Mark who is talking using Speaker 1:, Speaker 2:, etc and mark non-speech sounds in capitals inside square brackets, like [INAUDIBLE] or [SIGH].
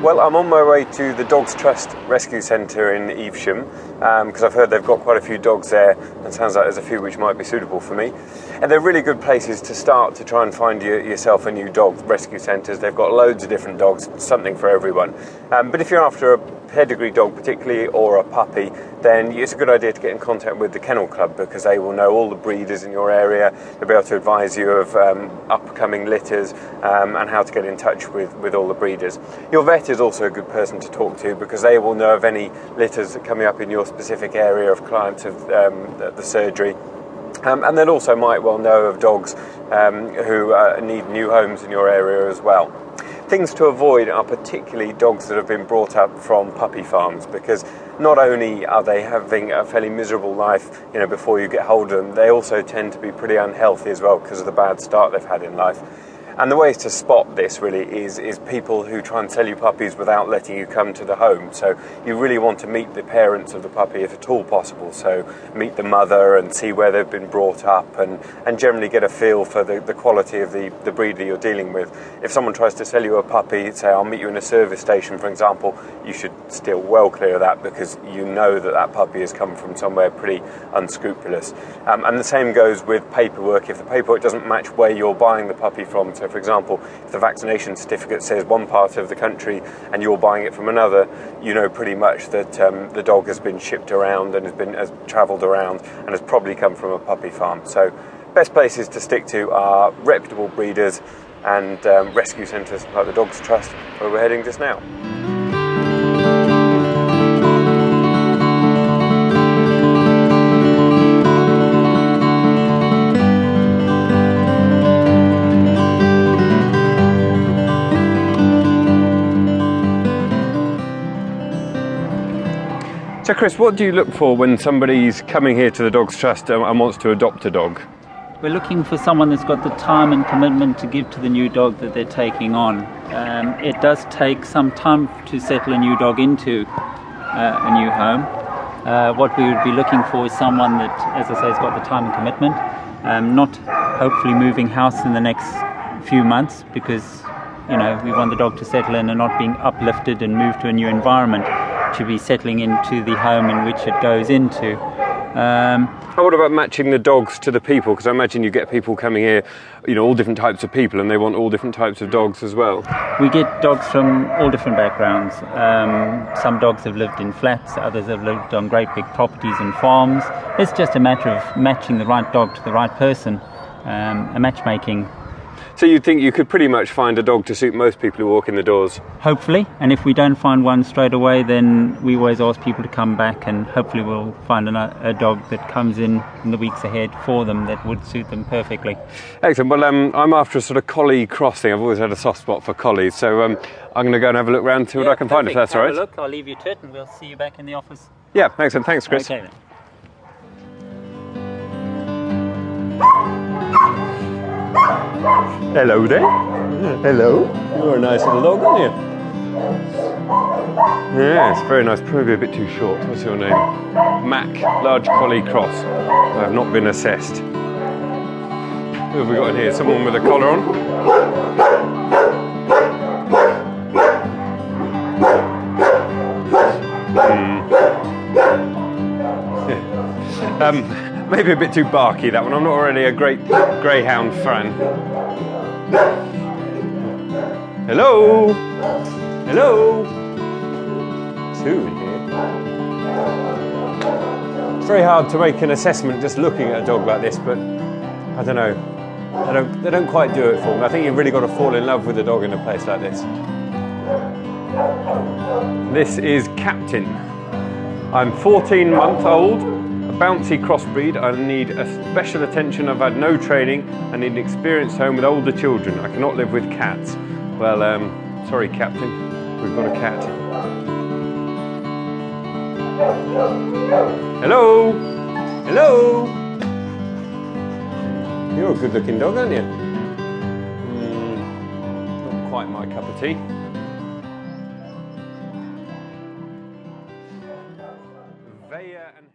Speaker 1: Well, I'm on my way to the Dogs Trust Rescue Centre in Evesham because um, I've heard they've got quite a few dogs there and sounds like there's a few which might be suitable for me. And they're really good places to start to try and find you, yourself a new dog. Rescue centres, they've got loads of different dogs, something for everyone. Um, but if you're after a pedigree dog, particularly, or a puppy, then it's a good idea to get in contact with the Kennel Club because they will know all the breeders in your area. They'll be able to advise you of um, upcoming litters um, and how to get in touch with, with all the breeders. Your vet is also a good person to talk to because they will know of any litters coming up in your specific area of clients of um, the surgery. Um, and then also might well know of dogs um, who uh, need new homes in your area as well. Things to avoid are particularly dogs that have been brought up from puppy farms because not only are they having a fairly miserable life, you know, before you get hold of them, they also tend to be pretty unhealthy as well because of the bad start they've had in life. And the ways to spot this really is, is people who try and sell you puppies without letting you come to the home. So you really want to meet the parents of the puppy if at all possible. So meet the mother and see where they've been brought up and, and generally get a feel for the, the quality of the, the breed that you're dealing with. If someone tries to sell you a puppy, say, I'll meet you in a service station, for example, you should steer well clear of that because you know that that puppy has come from somewhere pretty unscrupulous. Um, and the same goes with paperwork. If the paperwork doesn't match where you're buying the puppy from, so for example, if the vaccination certificate says one part of the country and you're buying it from another, you know pretty much that um, the dog has been shipped around and has been has travelled around and has probably come from a puppy farm. So, best places to stick to are reputable breeders and um, rescue centres like the Dogs Trust, where we're heading just now. So, Chris, what do you look for when somebody's coming here to the Dogs Trust and wants to adopt a dog?
Speaker 2: We're looking for someone that's got the time and commitment to give to the new dog that they're taking on. Um, it does take some time to settle a new dog into uh, a new home. Uh, what we would be looking for is someone that, as I say, has got the time and commitment, um, not hopefully moving house in the next few months because you know we want the dog to settle in and not being uplifted and moved to a new environment to be settling into the home in which it goes into.
Speaker 1: Um, what about matching the dogs to the people? Because I imagine you get people coming here, you know, all different types of people, and they want all different types of dogs as well.
Speaker 2: We get dogs from all different backgrounds. Um, some dogs have lived in flats, others have lived on great big properties and farms. It's just a matter of matching the right dog to the right person, um, a matchmaking
Speaker 1: so you think you could pretty much find a dog to suit most people who walk in the doors?
Speaker 2: Hopefully, and if we don't find one straight away, then we always ask people to come back, and hopefully we'll find a, a dog that comes in in the weeks ahead for them that would suit them perfectly.
Speaker 1: Excellent. Well, um, I'm after a sort of collie crossing. I've always had a soft spot for collies, so um, I'm going to go and have a look around, see what I can perfect. find. If that's
Speaker 2: have
Speaker 1: all right.
Speaker 2: look, I'll leave you to it, and we'll see you back in the office.
Speaker 1: Yeah, excellent. Thanks, Chris.
Speaker 2: Okay then.
Speaker 1: Hello there. Hello. You're a nice little dog, aren't you? Yes, very nice. Probably a bit too short. What's your name? Mac, large collie cross. I have not been assessed. Who have we got in here? Someone with a collar on? Hmm. [LAUGHS] um, Maybe a bit too barky that one. I'm not really a great greyhound fan. Hello? Hello? Two here. It's very hard to make an assessment just looking at a dog like this, but I don't know. They don't, they don't quite do it for me. I think you've really got to fall in love with a dog in a place like this. This is Captain. I'm 14 month old bouncy crossbreed, I need a special attention. I've had no training. I need an experienced home with older children. I cannot live with cats. Well, um, sorry, Captain, we've got a cat. Hello? Hello? You're a good looking dog, aren't you? Mm, not quite my cup of tea.